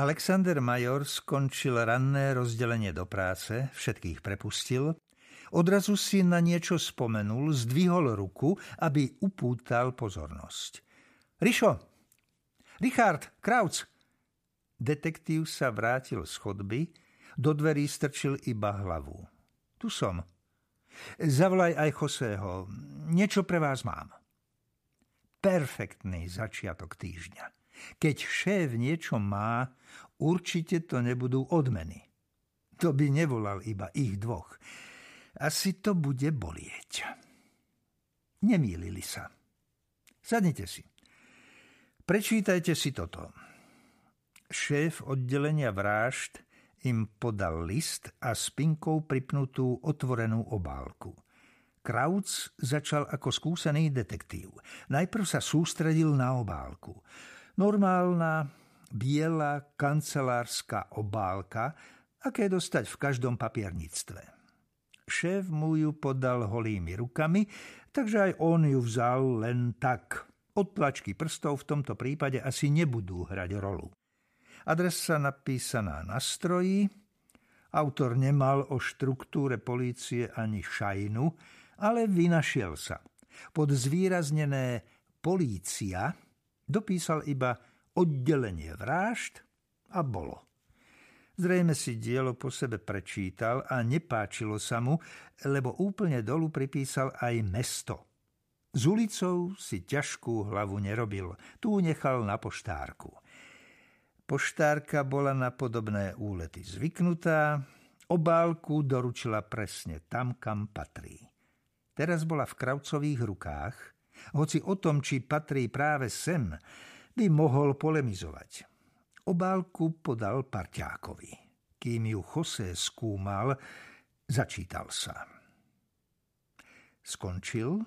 Alexander Major skončil ranné rozdelenie do práce, všetkých prepustil, odrazu si na niečo spomenul, zdvihol ruku, aby upútal pozornosť. Rišo! Richard! Krauc! Detektív sa vrátil z chodby, do dverí strčil iba hlavu. Tu som. Zavolaj aj Joseho. Niečo pre vás mám. Perfektný začiatok týždňa. Keď šéf niečo má, určite to nebudú odmeny. To by nevolal iba ich dvoch. Asi to bude bolieť. Nemýlili sa. Sadnite si. Prečítajte si toto. Šéf oddelenia vrážd im podal list a spinkou pripnutú otvorenú obálku. Krauc začal ako skúsený detektív. Najprv sa sústredil na obálku. Normálna, biela kancelárska obálka, aké dostať v každom papierníctve. Šéf mu ju podal holými rukami, takže aj on ju vzal len tak. Odtlačky prstov v tomto prípade asi nebudú hrať rolu. Adresa napísaná na stroji, autor nemal o štruktúre polície ani šajnu, ale vynašiel sa. Pod zvýraznené polícia dopísal iba oddelenie vražd a bolo. Zrejme si dielo po sebe prečítal a nepáčilo sa mu, lebo úplne dolu pripísal aj mesto. S ulicou si ťažkú hlavu nerobil, tu nechal na poštárku. Poštárka bola na podobné úlety zvyknutá, obálku doručila presne tam, kam patrí. Teraz bola v Kravcových rukách, hoci o tom, či patrí práve sem, by mohol polemizovať. Obálku podal parťákovi. Kým ju Jose skúmal, začítal sa. Skončil,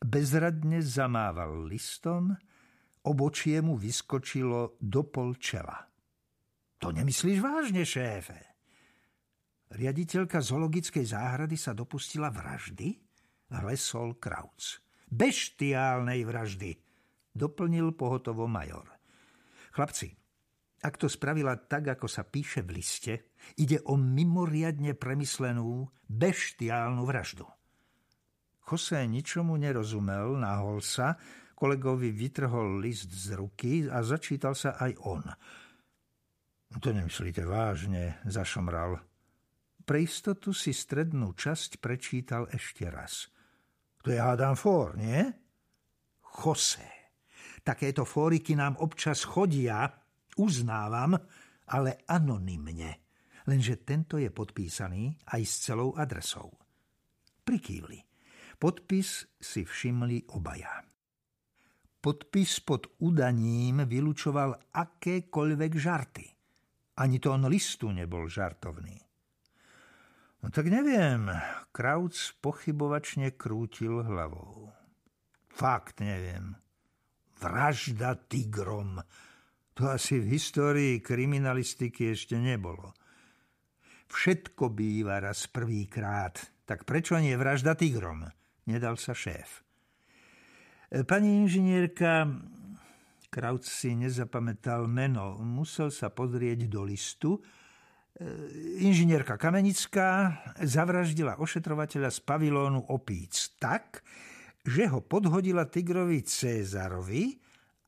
bezradne zamával listom Obočie mu vyskočilo do pol čela. To nemyslíš vážne, šéfe? Riaditeľka zoologickej záhrady sa dopustila vraždy? Hlesol Krauc. Beštiálnej vraždy, doplnil pohotovo major. Chlapci, ak to spravila tak, ako sa píše v liste, ide o mimoriadne premyslenú, beštiálnu vraždu. Jose ničomu nerozumel, nahol sa, Kolegovi vytrhol list z ruky a začítal sa aj on. To nemyslíte vážne, zašomral. Pre istotu si strednú časť prečítal ešte raz. To je hádam fór, nie? Jose. Takéto fóriky nám občas chodia, uznávam, ale anonymne. Lenže tento je podpísaný aj s celou adresou. Prikývli. Podpis si všimli obaja. Podpis pod udaním vylučoval akékoľvek žarty. Ani to on listu nebol žartovný. No tak neviem, Krauc pochybovačne krútil hlavou. Fakt neviem. Vražda tigrom. To asi v histórii kriminalistiky ešte nebolo. Všetko býva raz prvýkrát, tak prečo nie vražda tigrom? Nedal sa šéf. Pani inžinierka, Kraut si nezapamätal meno, musel sa pozrieť do listu. Inžinierka Kamenická zavraždila ošetrovateľa z pavilónu opíc tak, že ho podhodila tigrovi Cézarovi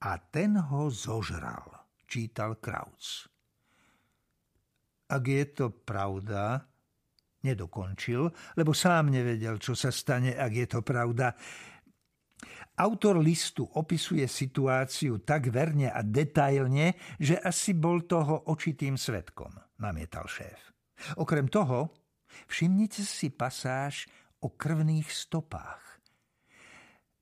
a ten ho zožral, čítal Krauc. Ak je to pravda, nedokončil, lebo sám nevedel, čo sa stane, ak je to pravda. Autor listu opisuje situáciu tak verne a detailne, že asi bol toho očitým svetkom, namietal šéf. Okrem toho, všimnite si pasáž o krvných stopách.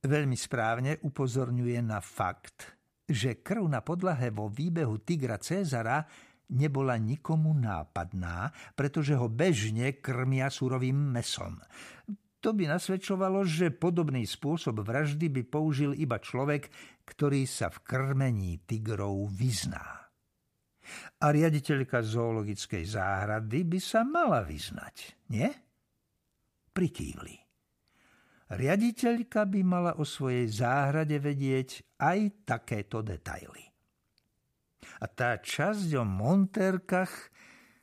Veľmi správne upozorňuje na fakt, že krv na podlahe vo výbehu tigra Cezara nebola nikomu nápadná, pretože ho bežne krmia surovým mesom. To by nasvedčovalo, že podobný spôsob vraždy by použil iba človek, ktorý sa v krmení tigrov vyzná. A riaditeľka zoologickej záhrady by sa mala vyznať, nie? Prikývli. Riaditeľka by mala o svojej záhrade vedieť aj takéto detaily. A tá časť o montérkach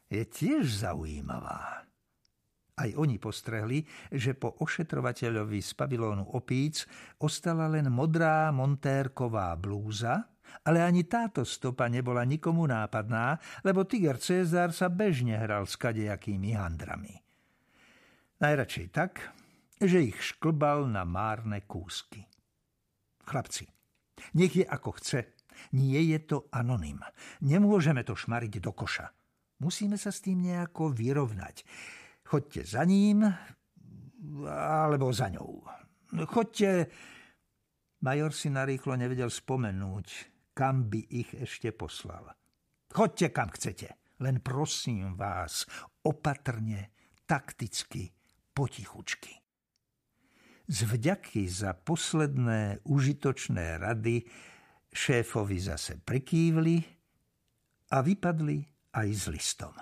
je tiež zaujímavá. Aj oni postrehli, že po ošetrovateľovi z pavilónu opíc ostala len modrá montérková blúza, ale ani táto stopa nebola nikomu nápadná, lebo Tiger Cezar sa bežne hral s kadejakými handrami. Najradšej tak, že ich šklbal na márne kúsky. Chlapci, nech je ako chce, nie je to anonym. Nemôžeme to šmariť do koša. Musíme sa s tým nejako vyrovnať. Choďte za ním, alebo za ňou. Choďte... Major si narýchlo nevedel spomenúť, kam by ich ešte poslal. Choďte kam chcete, len prosím vás, opatrne, takticky, potichučky. Z vďaky za posledné užitočné rady šéfovi zase prekývli a vypadli aj s listom.